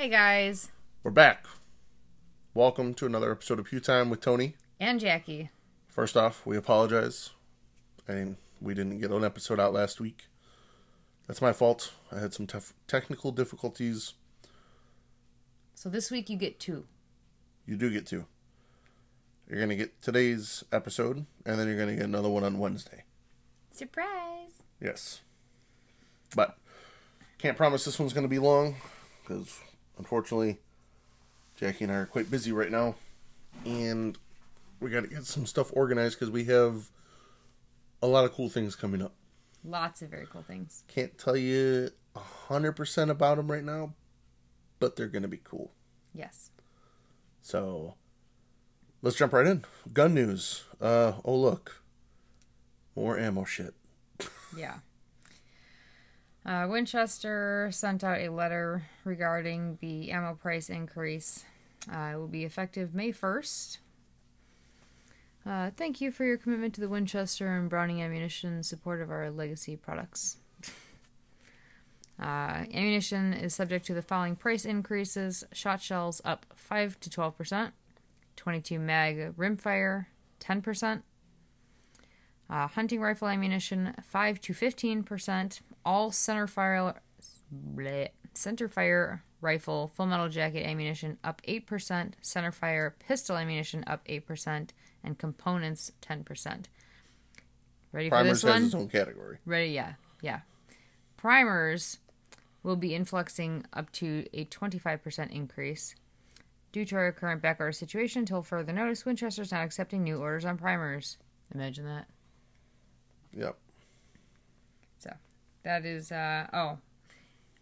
Hey guys, We're back. Welcome to another episode of Pew Time with Tony. and Jackie. First off, we apologize. I mean, we didn't get an episode out last week. That's my fault. I had some tef- technical difficulties. So this week you get two. You do get two. You're going to get today's episode, and then you're going to get another one on Wednesday. Surprise! Yes. But can't promise this one's going to be long because unfortunately Jackie and I are quite busy right now and we got to get some stuff organized because we have a lot of cool things coming up. Lots of very cool things. Can't tell you a 100% about them right now, but they're going to be cool. Yes. So let's jump right in. Gun news. Uh oh look. More ammo shit. Yeah. Uh, Winchester sent out a letter regarding the ammo price increase. Uh, it will be effective May 1st. Uh, thank you for your commitment to the Winchester and Browning ammunition in support of our legacy products. Uh, ammunition is subject to the following price increases shot shells up 5 to 12%, 22 mag rimfire 10%, uh, hunting rifle ammunition 5 to 15%, all center fire bleh, center fire rifle full metal jacket ammunition up 8%, center fire pistol ammunition up 8%, and components 10%. Ready for Primers this one? has its own category. Ready? Yeah, yeah. Primers will be influxing up to a 25% increase. Due to our current backorder situation, until further notice, Winchester's not accepting new orders on primers. Imagine that. Yep. So, that is, uh, oh.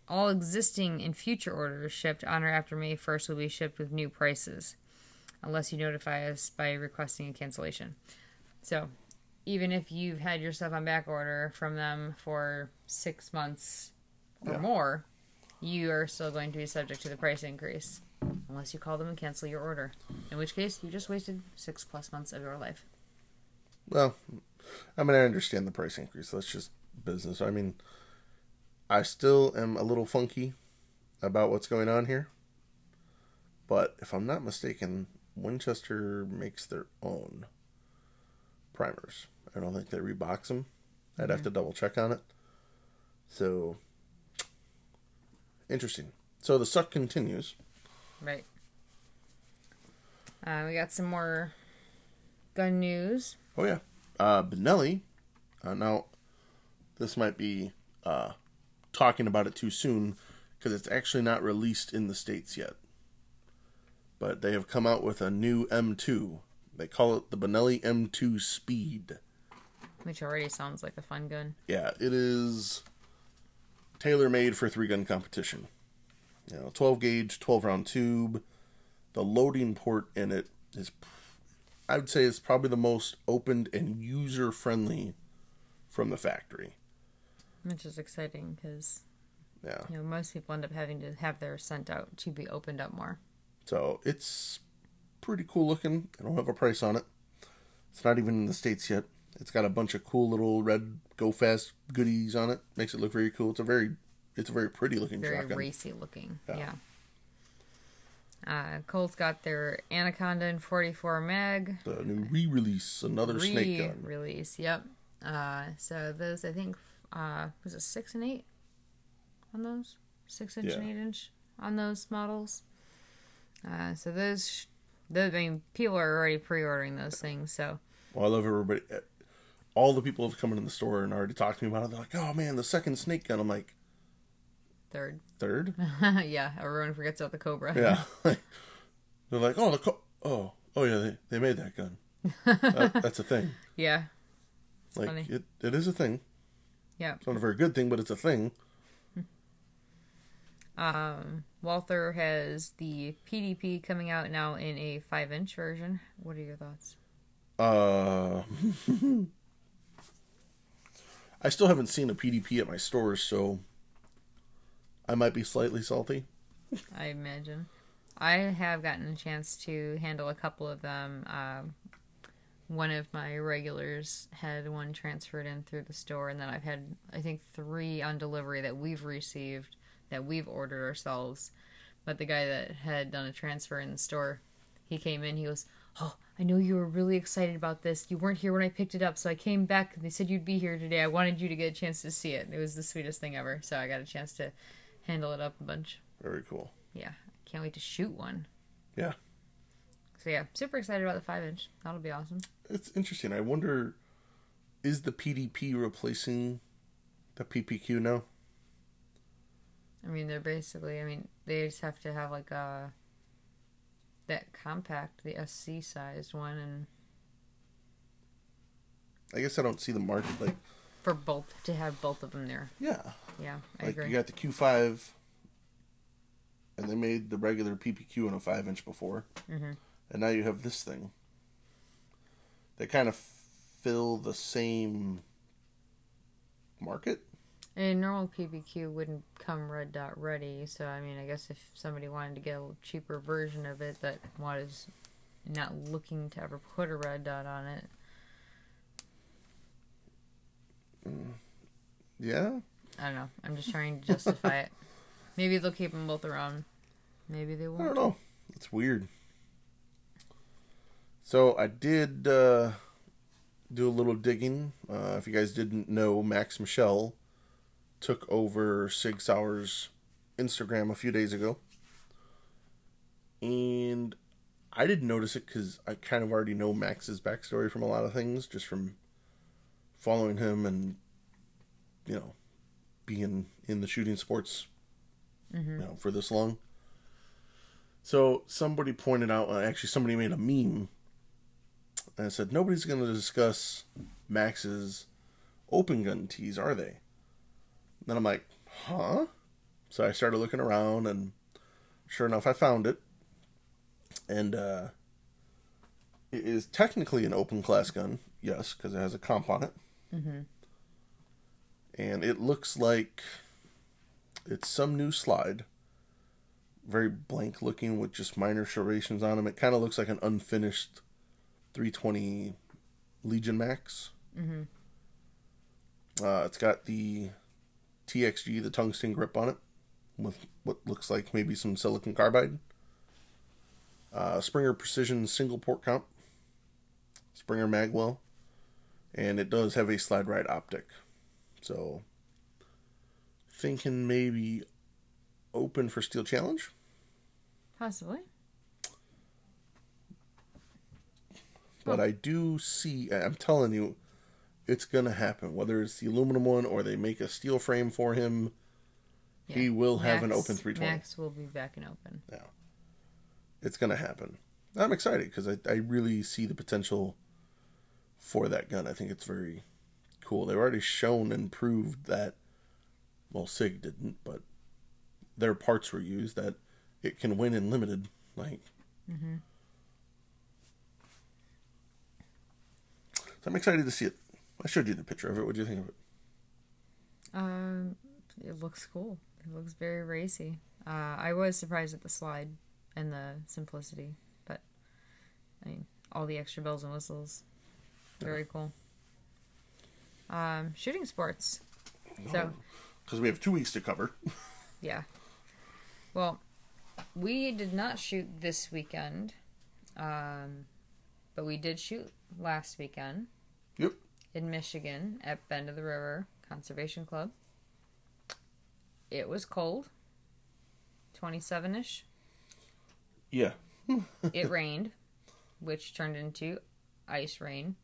All existing and future orders shipped on or after May 1st will be shipped with new prices, unless you notify us by requesting a cancellation. So, even if you've had your stuff on back order from them for six months or Yeah. more, you are still going to be subject to the price increase, unless you call them and cancel your order. In which case, you just wasted six plus months of your life. Well, I mean, I understand the price increase. That's just business. I mean, I still am a little funky about what's going on here. But if I'm not mistaken, Winchester makes their own primers. I don't think they rebox them. I'd have to double check on it. So, interesting. So the suck continues. Right. Uh, we got some more gun news. Oh yeah, uh, Benelli. Uh, now, this might be uh, talking about it too soon because it's actually not released in the states yet. But they have come out with a new M2. They call it the Benelli M2 Speed. Which already sounds like a fun gun. Yeah, it is tailor made for three gun competition. You know, 12 gauge, 12 round tube. The loading port in it is, I would say, it's probably the most opened and user friendly from the factory. Which is exciting because Yeah. you know most people end up having to have theirs sent out to be opened up more. So it's pretty cool looking. I don't have a price on it. It's not even in the States yet. It's got a bunch of cool little red go fast goodies on it. Makes it look very cool. It's a very it's a very pretty looking Very shotgun. racy looking. Yeah. Yeah. Uh, Colt's got their Anaconda in 44 Mag. The new re-release, another snake gun. release. Yep. Uh, so those I think uh, was it six and eight on those six inch and eight inch on those models. Uh, so those, those, I mean, people are already pre-ordering those things. So Well, I love everybody. All the people have come in the store and already talked to me about it. They're like, "Oh man, the second snake gun." I'm like, third, third? yeah, everyone forgets about the Cobra. Yeah. They're like, "Oh, the co- oh, oh yeah, they, they made that gun. that, that's a thing. yeah, like funny. it, it is a thing. yeah. It's not a very good thing, but it's a thing. Um, Walther has the PDP coming out now in a five inch version. What are your thoughts? Uh, I still haven't seen a PDP at my stores, so I might be slightly salty. I imagine. I have gotten a chance to handle a couple of them. Um, one of my regulars had one transferred in through the store, and then I've had I think three on delivery that we've received that we've ordered ourselves. But the guy that had done a transfer in the store, he came in. He goes, "Oh, I know you were really excited about this. You weren't here when I picked it up, so I came back. They said you'd be here today. I wanted you to get a chance to see it. It was the sweetest thing ever. So I got a chance to handle it up a bunch. Very cool. Yeah, can't wait to shoot one. Yeah. So yeah, super excited about the five inch. That'll be awesome. It's interesting. I wonder, is the PDP replacing the PPQ now? I mean, they're basically. I mean, they just have to have like a that compact, the SC sized one, and I guess I don't see the market like. for both to have both of them there. Yeah, Yeah, I like agree. you got the Q5, and they made the regular PPQ in a five inch before, Mhm. and now you have this thing. They kind of fill the same market. A normal PPQ wouldn't come red dot ready, so I mean, I guess if somebody wanted to get a cheaper version of it that was not looking to ever put a red dot on it, Yeah, I don't know. I'm just trying to justify it. Maybe they'll keep them both around. Maybe they won't. I don't know. It's weird. So I did uh, do a little digging. Uh, if you guys didn't know, Max Michel took over Sig Sauer's Instagram a few days ago, and I didn't notice it because I kind of already know Max's backstory from a lot of things, just from following him and you know being in the shooting sports you know for this long. So somebody pointed out, uh, actually, somebody made a meme and said, Nobody's going to discuss Max's open gun tees, are they? then I'm like, Huh? So I started looking around, and sure enough, I found it. And uh, it is technically an open class gun, yes, because it has a comp on it. Mm-hmm. And it looks like it's some new slide very blank looking with just minor serrations on them. It kind of looks like an unfinished 320 Legion Max. Mm-hmm. Uh, it's got the TXG, the tungsten grip on it, with what looks like maybe some silicon carbide. Uh, Springer Precision single port comp, Springer Magwell, and it does have a slide ride optic. So, thinking maybe open for Steel Challenge. Possibly. But I do see, I'm telling you, it's going to happen. Whether it's the aluminum one or they make a steel frame for him, he Yeah. will have an open 320. Max will be back in open. Yeah. It's going to happen. I'm excited because I, I really see the potential for that gun. I think it's very cool. They've already shown and proved that, well, SIG didn't, but their parts were used, that it can win in limited. Like, Mm-hmm. so I'm excited to see it. I showed you the picture of it. What do you think of it? Um, it looks cool. It looks very racy. Uh, I was surprised at the slide and the simplicity, but I mean, all the extra bells and whistles, very cool. Um, shooting sports. So Because we have two weeks to cover. yeah. Well, we did not shoot this weekend, um, but we did shoot last weekend. Yep. in Michigan at Bend of the River Conservation Club. It was cold, 27 ish. Yeah. It rained, which turned into ice rain.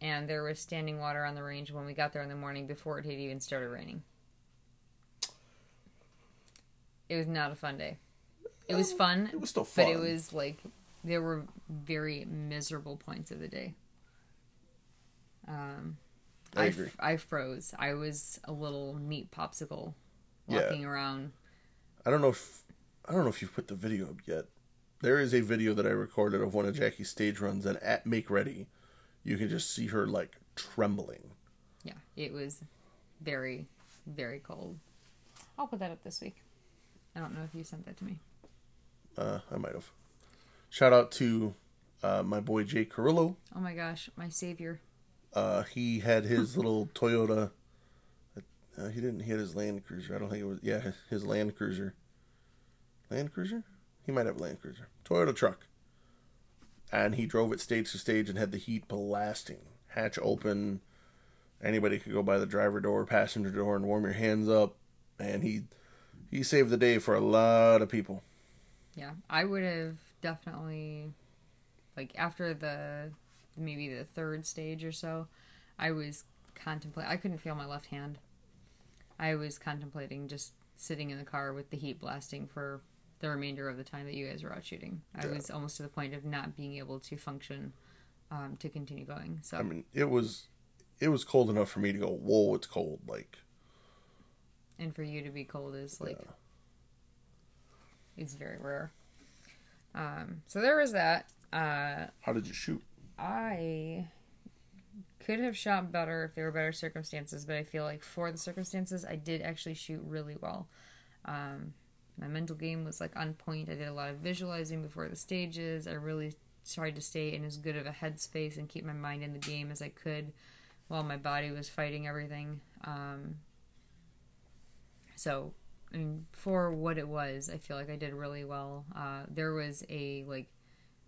And there was standing water on the range when we got there in the morning before it had even started raining. It was not a fun day. It was fun, It was still fun. but it was like there were very miserable points of the day. Um, I I, agree. f- I froze. I was a little meat popsicle Yeah. walking around. I don't know if I don't know if you've put the video up yet. There is a video that I recorded of one of Jackie's stage runs, and at Make Ready, you can just see her like trembling. Yeah, it was very, very cold. I'll put that up this week. I don't know if you sent that to me. Uh, I might have. Shout out to uh, my boy Jay Carrillo. Oh my gosh, my savior. Uh, he had his little Toyota. Uh, he didn't. He had his Land Cruiser. I don't think it was. Yeah, his, his Land Cruiser. Land Cruiser. He might have a Land Cruiser. Toyota truck. And he drove it stage to stage and had the heat blasting. Hatch open. Anybody could go by the driver door, passenger door, and warm your hands up. And he he saved the day for a lot of people. Yeah, I would have definitely, like after the maybe the third stage or so, I was contemplating. I couldn't feel my left hand. I was contemplating just sitting in the car with the heat blasting for the remainder of the time that you guys were out shooting. I Yeah. was almost to the point of not being able to function um, to continue going. So I mean, it was it was cold enough for me to go, "Whoa, it's cold!" Like, and for you to be cold is like Yeah. it's very rare. Um, so there was that. Uh, how did you shoot? I could have shot better if there were better circumstances, but I feel like for the circumstances, I did actually shoot really well. Um, my mental game was like on point. I did a lot of visualizing before the stages. I really tried to stay in as good of a headspace and keep my mind in the game as I could while my body was fighting everything. Um, so, I mean, for what it was, I feel like I did really well. Uh, there was a like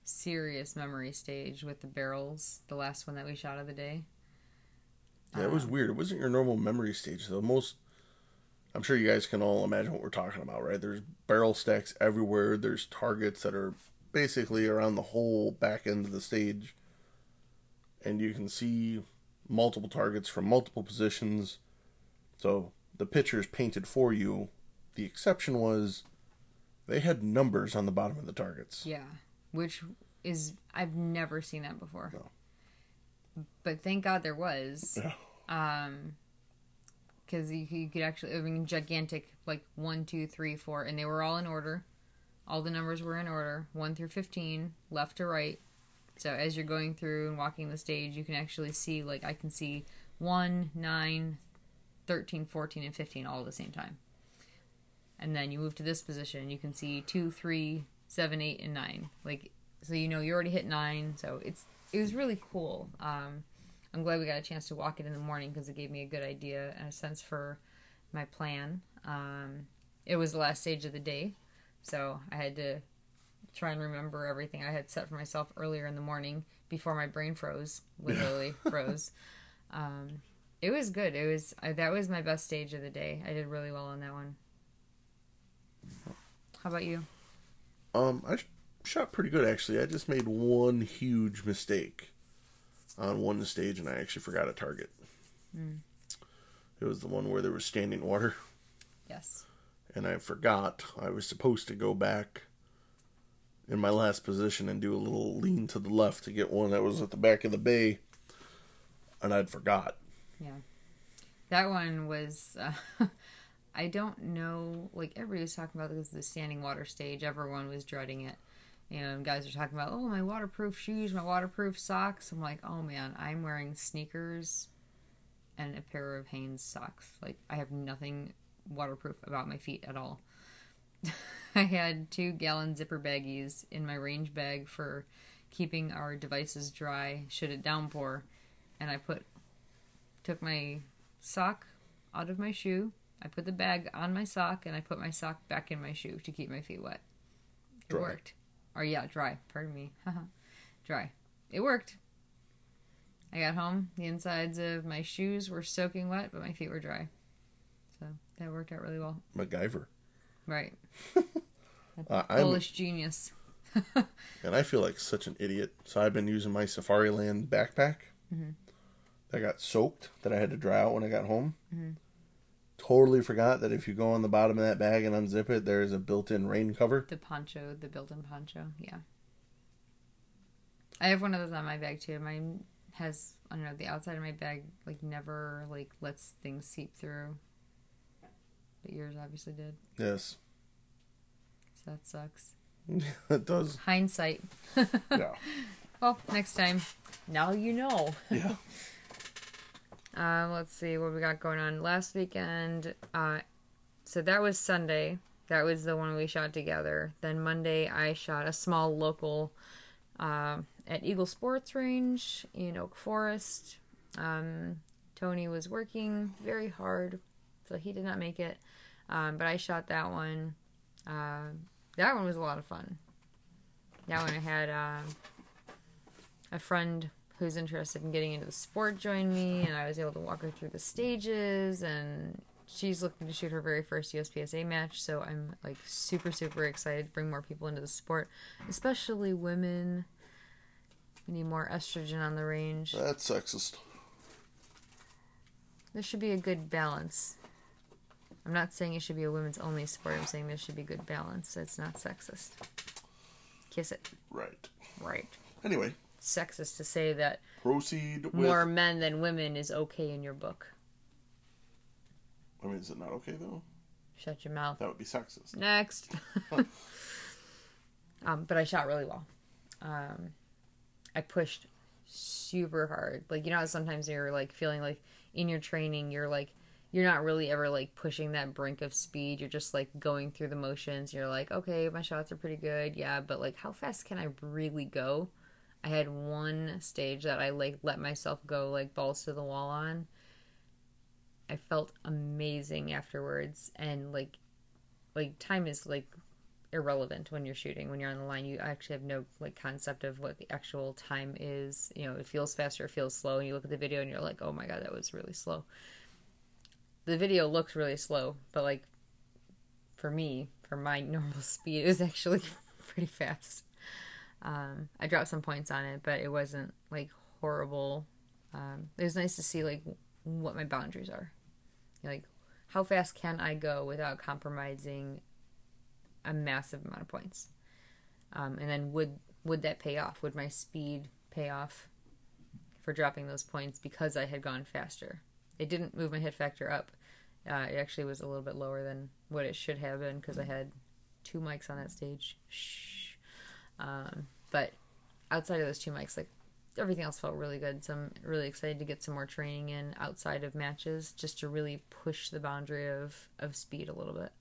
serious memory stage with the barrels, the last one that we shot of the day. Yeah, it was Um, weird. It wasn't your normal memory stage. though. most, I'm sure you guys can all imagine what we're talking about, right? There's barrel stacks everywhere. There's targets that are basically around the whole back end of the stage, and you can see multiple targets from multiple positions. So the picture is painted for you. The exception was they had numbers on the bottom of the targets. Yeah, which is I've never seen that before. No. But thank God there was. Yeah. Um, because you, you could actually, I mean, gigantic like one, two, three, four, and they were all in order. All the numbers were in order, one through fifteen, left to right. So as you're going through and walking the stage, you can actually see like I can see 1, 9, 13, 14, and 15 all at the same time. And then you move to this position, you can see 2, 3, 7, 8, and 9. Like so you know you already hit 9, so it's it was really cool. Um I'm glad we got a chance to walk it in the morning because it gave me a good idea and a sense for my plan. Um, it was the last stage of the day, so I had to try and remember everything I had set for myself earlier in the morning before my brain froze, literally froze. Um, it was good. It was I, that was my best stage of the day. I did really well on that one. How about you? Um, I sh- shot pretty good actually. I just made one huge mistake on one stage, and I actually forgot a target. It was the one where there was standing water, Yes. and I forgot I was supposed to go back in my last position and do a little lean to the left to get one that was at the back of the bay, and I'd forgot. Yeah, that one was. Uh, I don't know. Like everybody was talking about this, the standing water stage. Everyone was dreading it. And guys are talking about, oh, my waterproof shoes, my waterproof socks. I'm like, oh man, I'm wearing sneakers and a pair of Hanes socks. Like I have nothing waterproof about my feet at all. I had two gallon zipper baggies in my range bag for keeping our devices dry should it downpour, and I put took my sock out of my shoe. I put the bag on my sock and I put my sock back in my shoe to keep my feet wet. It Dry. worked. Or yeah, dry. Pardon me. dry. It worked. I got home. The insides of my shoes were soaking wet, but my feet were dry. So that worked out really well. MacGyver. Right. Uh, Polish genius. and I feel like such an idiot. So I've been using my Safariland backpack Mhm. that got soaked that I had to dry out when I got home. Mhm. Totally forgot that if you go on the bottom of that bag and unzip it, there is a built-in rain cover. The poncho, the built-in poncho. Yeah. I have one of those on my bag too. Mine has I don't know the outside of my bag like never like lets things seep through. But yours obviously did, Yes, so that sucks. it does. Hindsight. Yeah, Well, next time. Now you know. yeah. Um, let's see what we got going on. Last weekend, uh, so that was Sunday. That was the one we shot together. Then Monday, I shot a small local uh, at Eagle Sports Range in Oak Forest. Um, Tony was working very hard, so he did not make it. Um, but I shot that one. Uh, that one was a lot of fun. That one I had uh, a friend who's interested in getting into the sport join me, and I was able to walk her through the stages, and she's looking to shoot her very first USPSA match. So I'm like super super excited to bring more people into the sport, especially women. We need more estrogen on the range. That's sexist. There should be a good balance. I'm not saying it should be a women's only sport. I'm saying there should be good balance. It's not sexist. Kiss it. Right. Right. Anyway, sexist to say that proceed with. more men than women is okay in your book. I mean, is it not okay though? Shut your mouth. That would be sexist. Next. um, but I shot really well. Um, I pushed super hard. Like you know, how sometimes you're like feeling like in your training, you're like you're not really ever like pushing that brink of speed. You're just like going through the motions. You're like, okay, my shots are pretty good, yeah, but like, how fast can I really go? I had one stage that I like let myself go like balls to the wall on. I felt amazing afterwards, and like, like time is like irrelevant when you're shooting. When you're on the line, you actually have no like concept of what the actual time is. You know, it feels faster, it feels slow, and you look at the video and you're like, oh my god, that was really slow. The video looks really slow, but like for me, for my normal speed, it was actually pretty fast. Um, I dropped some points on it, but it wasn't like horrible. Um, it was nice to see like what my boundaries are. Like, how fast can I go without compromising a massive amount of points? Um, and then would would that pay off? Would my speed pay off for dropping those points because I had gone faster? It didn't move my hit factor up. Uh, it actually was a little bit lower than what it should have been because I had two mikes on that stage. Shh. Um, but outside of those two mikes, like everything else felt really good. So I'm really excited to get some more training in outside of matches just to really push the boundary of, of speed a little bit.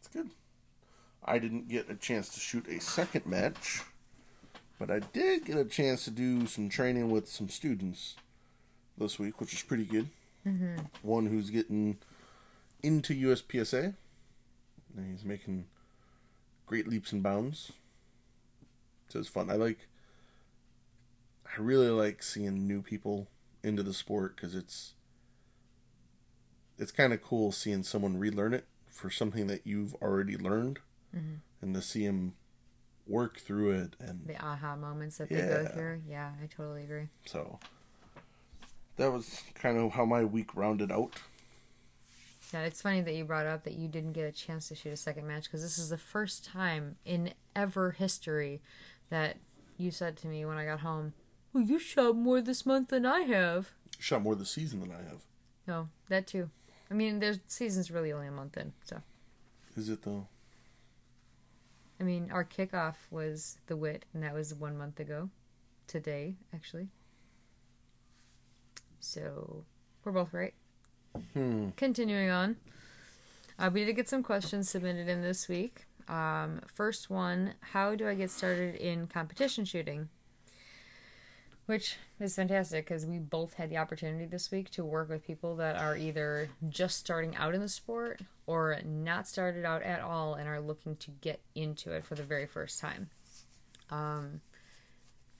It's good. I didn't get a chance to shoot a second match, but I did get a chance to do some training with some students this week, which is pretty good. Mm-hmm. One who's getting into USPSA, and he's making great leaps and bounds. So it's fun. I like. I really like seeing new people into the sport because it's. It's kind of cool seeing someone relearn it for something that you've already learned, Mm-hmm. and to see him work through it and The aha moments that they go through. Yeah, I totally agree. So that was kind of how my week rounded out. Yeah, it's funny that you brought up that you didn't get a chance to shoot a second match because this is the first time in ever history that you said to me when I got home, Well, you shot more this month than I have. Shot more this season than I have. No, that too. I mean, their season's really only a month in, so. Is it though? I mean, our kickoff was the WIT, and that was one month ago. Today, actually. So, we're both right. Hmm. Continuing on, uh, we did get some questions submitted in this week. Um, first one How do I get started in competition shooting? Which is fantastic because we both had the opportunity this week to work with people that are either just starting out in the sport or not started out at all and are looking to get into it for the very first time. Um,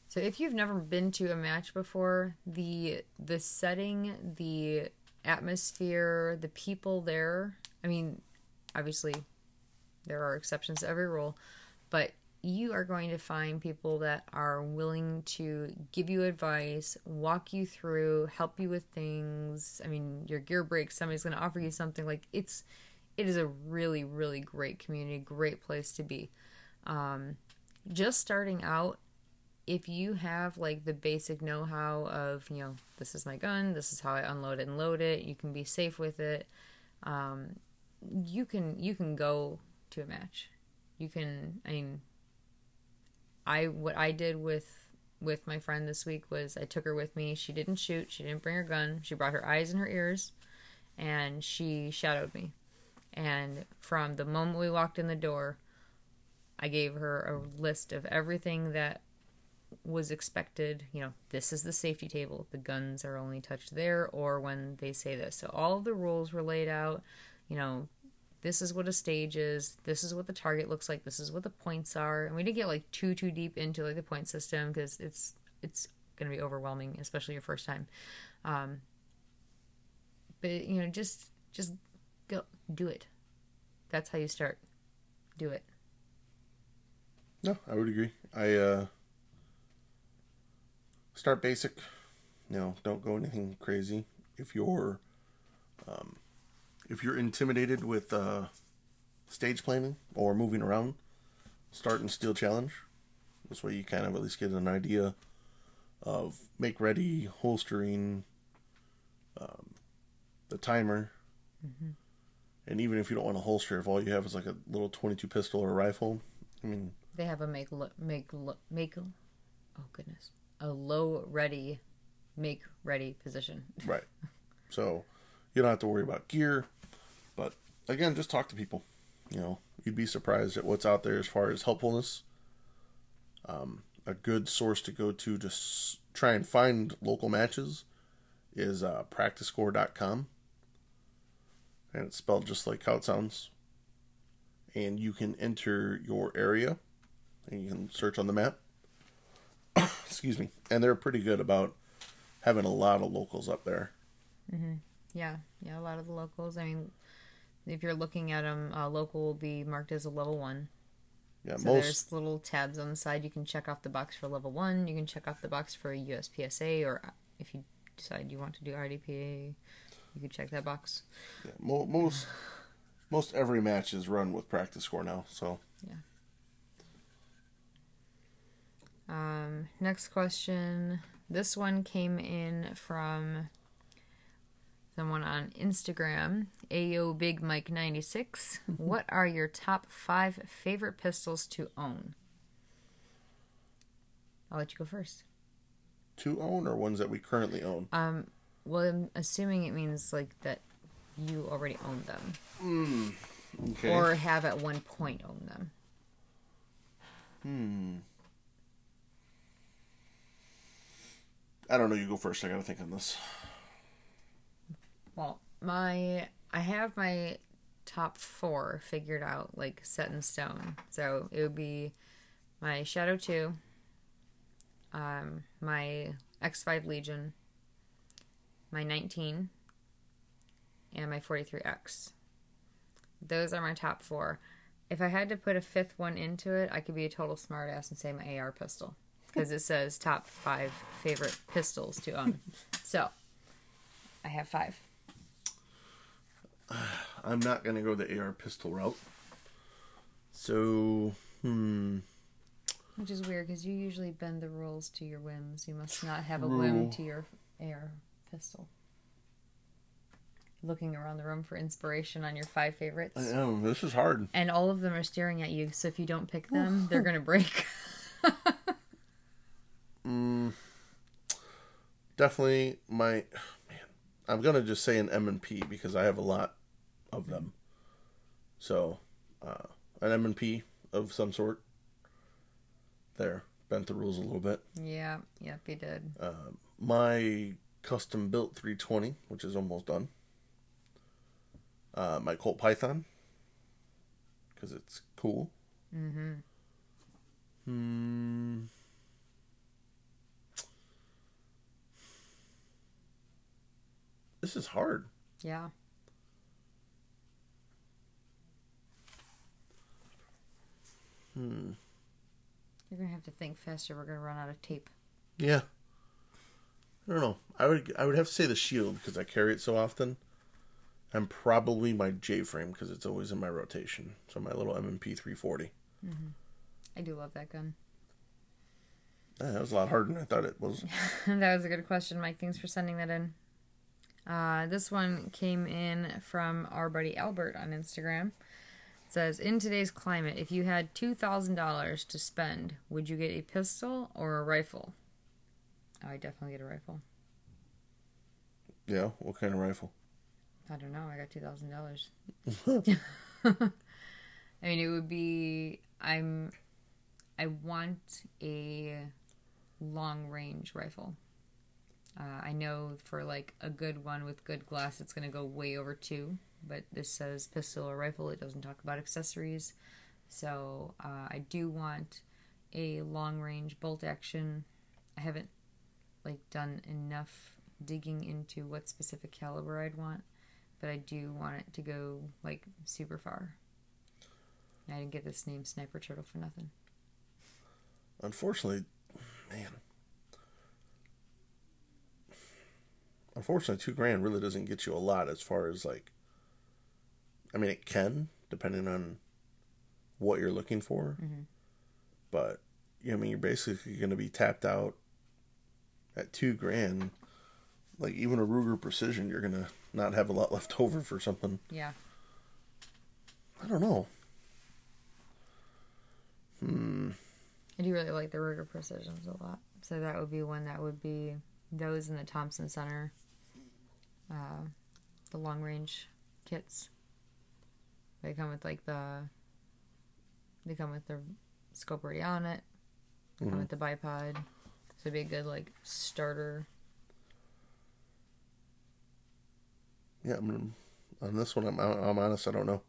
so if you've never been to a match before, the the setting, the atmosphere, the people there, I mean, obviously there are exceptions to every rule, but you are going to find people that are willing to give you advice, walk you through, help you with things. I mean, your gear breaks, somebody's going to offer you something like it's it is a really really great community, great place to be. Um, just starting out if you have like the basic know-how of you know this is my gun this is how i unload it and load it you can be safe with it um, you can you can go to a match. You can i mean i what i did with with my friend this week was i took her with me. She didn't shoot. She didn't bring her gun. She brought her eyes and her ears and she shadowed me. And from the moment we walked in the door i gave her a list of everything that was expected, you know, this is the safety table. The guns are only touched there or when they say this. So all of the rules were laid out, you know, this is what a stage is. This is what the target looks like. This is what the points are. And we didn't get like too too deep into like the point system because it's it's going to be overwhelming, especially your first time. Um, but you know, just just go do it. That's how you start. Do it. No, I would agree. I uh start basic. No, don't go anything crazy. If you're um if you're intimidated with uh stage planning or moving around, start in steel challenge. This way you kind of at least get an idea of make ready, holstering, um, the timer. And even if you don't want to holster, if all you have is like a little 22 pistol or a rifle, I mean, They have a make lo- make lo- make. Oh goodness, a low ready, make ready position. Right. So you don't have to worry about gear. But again, just talk to people. You know, you'd be surprised at what's out there as far as helpfulness. Um, a good source to go to to try and find local matches is uh, practicescore.com. And it's spelled just like how it sounds. And you can enter your area and you can search on the map. Excuse me. And they're pretty good about having a lot of locals up there. Yeah, yeah. A lot of the locals. I mean, if you're looking at them, uh, local will be marked as a level one. Yeah, So most there's little tabs on the side. You can check off the box for level one. You can check off the box for USPSA, or uh, if you decide you want to do IDPA, you can check that box. yeah, mo- most most every match is run with practice score now. So Um, next question. This one came in from someone on Instagram, AO Big Mike 96. what are your top five favorite pistols to own? I'll let you go first. to own or ones that we currently own. Um, well, I'm assuming it means like that you already own them Okay. or have at one point owned them. hmm. I don't know. You go first. I gotta think on this. Well, my I have my top four figured out, like set in stone. So it would be my Shadow Two, um, my X Five Legion, my nineteen, and my forty three X. Those are my top four. If I had to put a fifth one into it, I could be a total smartass and say my AR pistol because it says top five favorite pistols to own. so I have five. I'm not gonna go the AR pistol route. So, hmm. Which is weird because you usually bend the rules to your whims. You must not have a whim to your AR pistol. Looking around the room for inspiration on your five favorites. I know this is hard. And all of them are staring at you, so if you don't pick them, they're going to break. definitely my man. I'm gonna just say an M and P because I have a lot of them. So, uh, an M and P of some sort. There, bent the rules a little bit. yeah, yep, he did. Uh, my custom built 320, which is almost done. Uh, my Colt Python, because it's cool. Mm-hmm. Hmm. This is hard. Yeah. Hmm. You're going to have to think faster. We're going to run out of tape. Yeah. I don't know. I would I would have to say the shield because I carry it so often, and probably my J frame because it's always in my rotation. So my little M&P 340. I do love that gun. Yeah, that was a lot harder than I thought it was. that was a good question, Mike. Thanks for sending that in. Uh, this one came in from our buddy Albert on Instagram. It says, In today's climate, if you had $2,000 to spend, would you get a pistol or a rifle? Oh, I definitely get a rifle. Yeah. What kind of rifle? I don't know. I got $2,000. I mean, it would be. I'm. I want a long range rifle. Uh, I know for like a good one with good glass, it's going to go way over two. but this says pistol or rifle. It doesn't talk about accessories. So uh, I do want a long range bolt action. I haven't like done enough digging into what specific caliber I'd want, but I do want it to go like super far. I didn't get this name Sniper Turtle for nothing. Unfortunately, man. Unfortunately, two grand really doesn't get you a lot as far as like. I mean, it can depending on what you're looking for, Mhm. but I mean, you're basically going to be tapped out at two grand. Like even a Ruger Precision, you're going to not have a lot left over for something. Yeah. I don't know. Hmm. I do really like the Ruger Precisions a lot. So that would be one that would be those in the Thompson Center, uh, the long range kits. They come with like the. They come with the scope already on it. They come Mhm. with the bipod. So it'd be a good like starter. Yeah, I'm gonna, on this one. I'm I'm honest. I don't know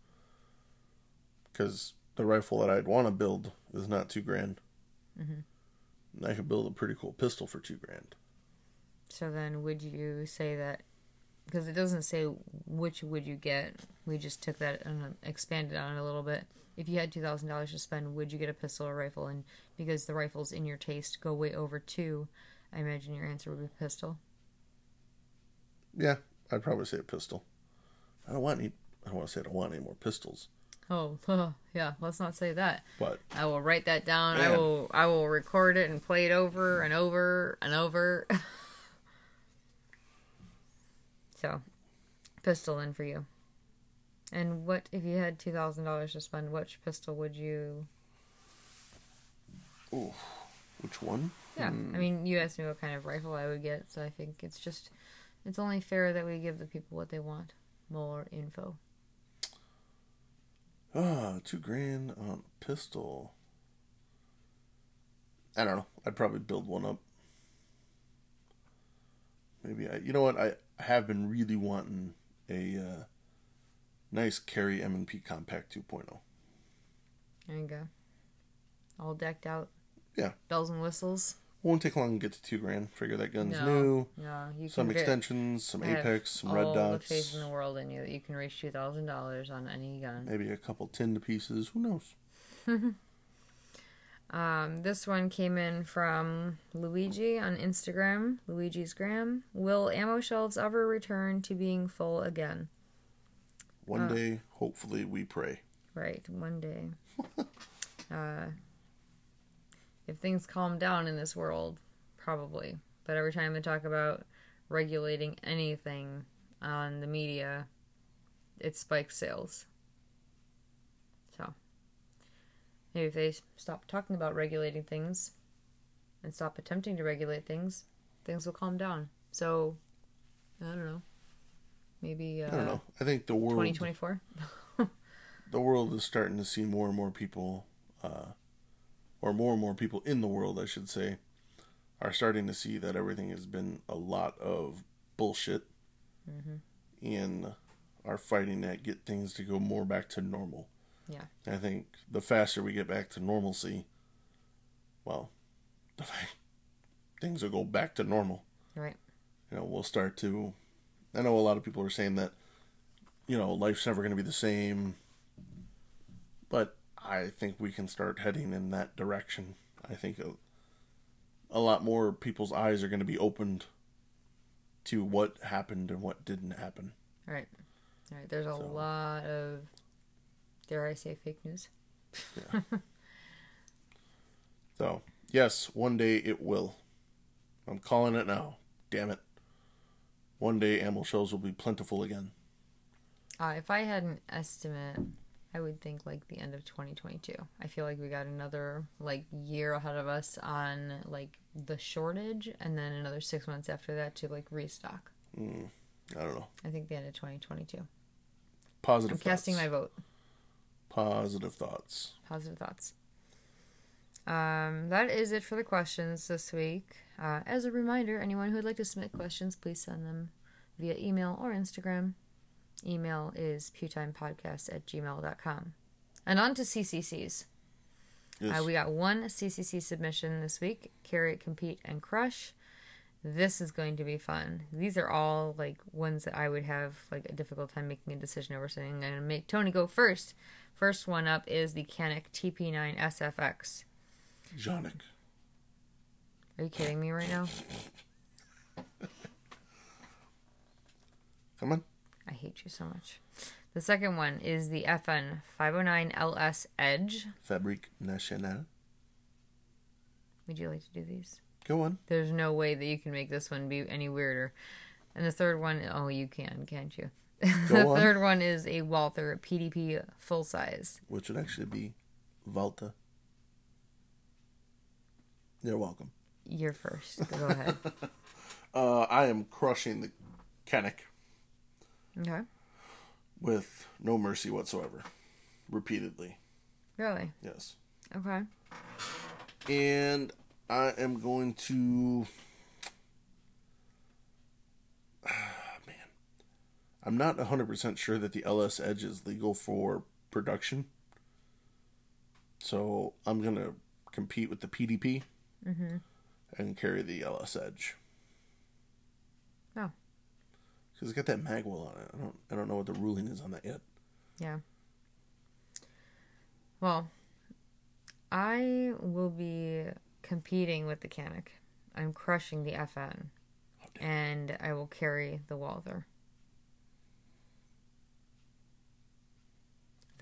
because the rifle that I'd want to build is not two grand. Mhm. And I could build a pretty cool pistol for two grand. So then, would you say that? Because it doesn't say which would you get. We just took that and um, expanded on it a little bit. If you had two thousand dollars to spend, would you get a pistol or rifle? And because the rifles in your taste go way over two, I imagine your answer would be pistol. Yeah, I'd probably say a pistol. I don't want any. I don't want to say I don't want any more pistols, Oh, yeah. Let's not say that. but I will write that down. I will. I will record it and play it over and over and over. so, pistol in for you. And what if you had two thousand dollars to spend? Which pistol would you? ooh, which one? Yeah, Hmm. I mean, you asked me what kind of rifle I would get, so I think it's just, it's only fair that we give the people what they want. More info. Ah, two grand on a pistol. I don't know. I'd probably build one up. Maybe I. You know what? I have been really wanting a uh, nice carry M and P Compact oh. 2.0. There you go. All decked out. Yeah. Bells and whistles. Won't take long to get to two grand. Figure that gun's No, new. No, you Some can get- extensions, some Apex, some all red the faith dots, in the world in you that you can reach two thousand dollars on any gun. maybe a couple tin pieces. Who knows? Um, this one came in from Luigi on Instagram. Luigi's Gram. Will ammo shelves ever return to being full again? One Uh. day, hopefully, we pray. Right, one day. uh, if things calm down in this world, probably. But every time they talk about regulating anything on the media, it spikes sales. So, maybe if they stop talking about regulating things and stop attempting to regulate things, things will calm down. So, I don't know. Maybe uh, I don't know. I think the world 2024? the world is starting to see more and more people, uh, or more and more people in the world, I should say, are starting to see that everything has been a lot of bullshit, and are fighting to get things to go more back to normal. Yeah. I think the faster we get back to normalcy, well, the fact things will go back to normal. Right. You know, we'll start to. I know a lot of people are saying that, you know, life's never going to be the same. But I think we can start heading in that direction. I think a, a lot more people's eyes are going to be opened to what happened and what didn't happen. Right. Right. There's a So- lot of, dare I say, fake news. So, yes, one day it will. I'm calling it now. Damn it. One day ammo shells will be plentiful again. Uh, if I had an estimate, I would think like the end of 2022. I feel like we got another like year ahead of us on like the shortage, and then another six months after that to like restock. Mm, I don't know. I think the end of 2022. Positive I'm casting my vote. Positive thoughts. Positive thoughts. Um, that is it for the questions this week. Uh, as a reminder, anyone who would like to submit questions, please send them via email or Instagram. Email is pewtimepodcast at gmail.com. And on to CCCs. Yes. Uh, we got one CCC submission this week Carry, Compete, and Crush. This is going to be fun. These are all like ones that I would have like a difficult time making a decision over. saying I'm going to make Tony go first. First one up is the Canik TP9 SFX. Jonic. Are you kidding me right now? Come on. I hate you so much. The second one is the FN 509 LS Edge. Fabrique Nationale. Would you like to do these? Go on. There's no way that you can make this one be any weirder. And the third one, oh, you can, can't you? The on. third one is a Walther PDP full size. Which would actually be Valta. You're welcome. You're first. Go ahead. Uh, I am crushing the Canik Okay. with no mercy whatsoever. Repeatedly. Really? Yes. Okay. And I am going to. I'm not 100% sure that the LS Edge is legal for production. So I'm going to compete with the PDP mm-hmm. and carry the LS Edge. Oh. Because it's got that magwell on it. I don't, I don't know what the ruling is on that yet. Yeah. Well, I will be competing with the Canik. I'm crushing the FN. Oh. And I will carry the Walther.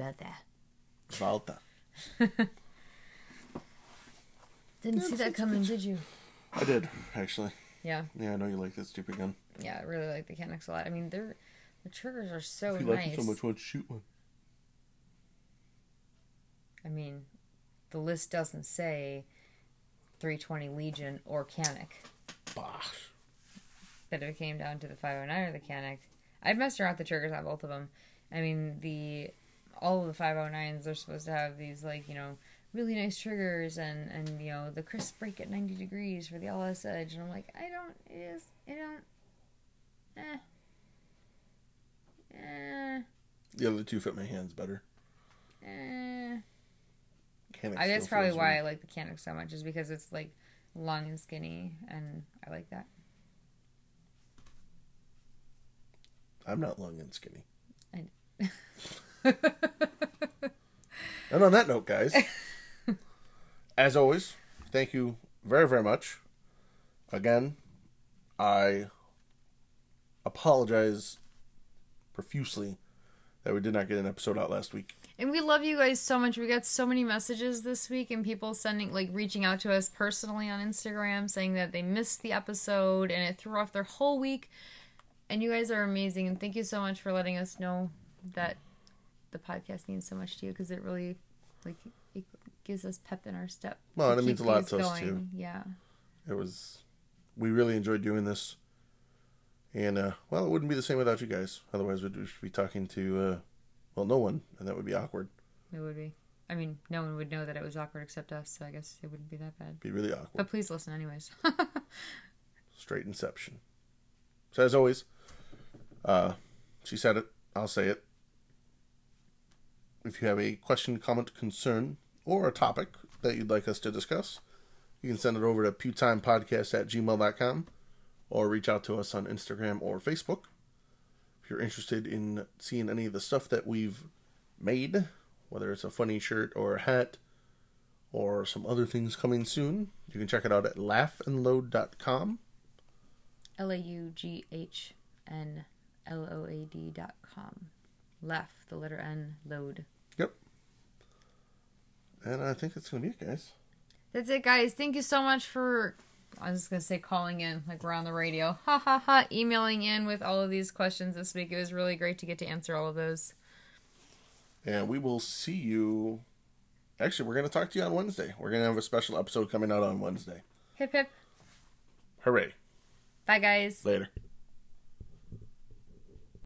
That that. Valta. Didn't see that coming, did you? I did, actually. Yeah, Yeah, I know you like that stupid gun. yeah, I really like the Caniks a lot. I mean, they're the triggers are so if you nice. like it so much, why don't you shoot one? I mean, the list doesn't say 320 Legion or Canik. Bosh. But if it came down to the 509 or the Canik, I'd messed around with the triggers on both of them. I mean, the all of the 509s are supposed to have these like you know really nice triggers and and you know the crisp break at 90 degrees for the LS edge, and I'm like, I don't, it is, I don't, eh, eh, The other two fit my hands better. eh. I guess probably why I like the Canik so much is because it's like long and skinny, and I like that. I'm not long and skinny. I- And on that note, guys, as always, thank you very, very much. Again, I apologize profusely that we did not get an episode out last week. And we love you guys so much. We got so many messages this week and people sending like reaching out to us personally on Instagram saying that they missed the episode and it threw off their whole week. And you guys are amazing and thank you so much for letting us know that the podcast means so much to you because it really like it gives us pep in our step. Well, and it means a lot to us, too. Yeah. It was, we really enjoyed doing this. And, uh, well, it wouldn't be the same without you guys. Otherwise, we'd be talking to, uh, well, no one, and that would be awkward. It would be. I mean, no one would know that it was awkward except us, so I guess it wouldn't be that bad. Be really awkward. But please listen anyways. Straight Inception. So as always, uh, she said it. I'll say it. If you have a question, comment, concern, or a topic that you'd like us to discuss, you can send it over to pewtimepodcast at gmail.com or reach out to us on Instagram or Facebook. If you're interested in seeing any of the stuff that we've made, whether it's a funny shirt or a hat or some other things coming soon, you can check it out at laughandload.com. L A U G H N L O A D dot com. Left, the letter N, load. And I think that's going to be it, guys. That's it, guys. Thank you so much for. I was just gonna say calling in, like we're on the radio. Ha ha ha! Emailing in with all of these questions this week. It was really great to get to answer all of those. And we will see you. Actually, we're going to talk to you on Wednesday. We're going to have a special episode coming out on Wednesday. Hip hip. Hooray. Bye, guys. Later.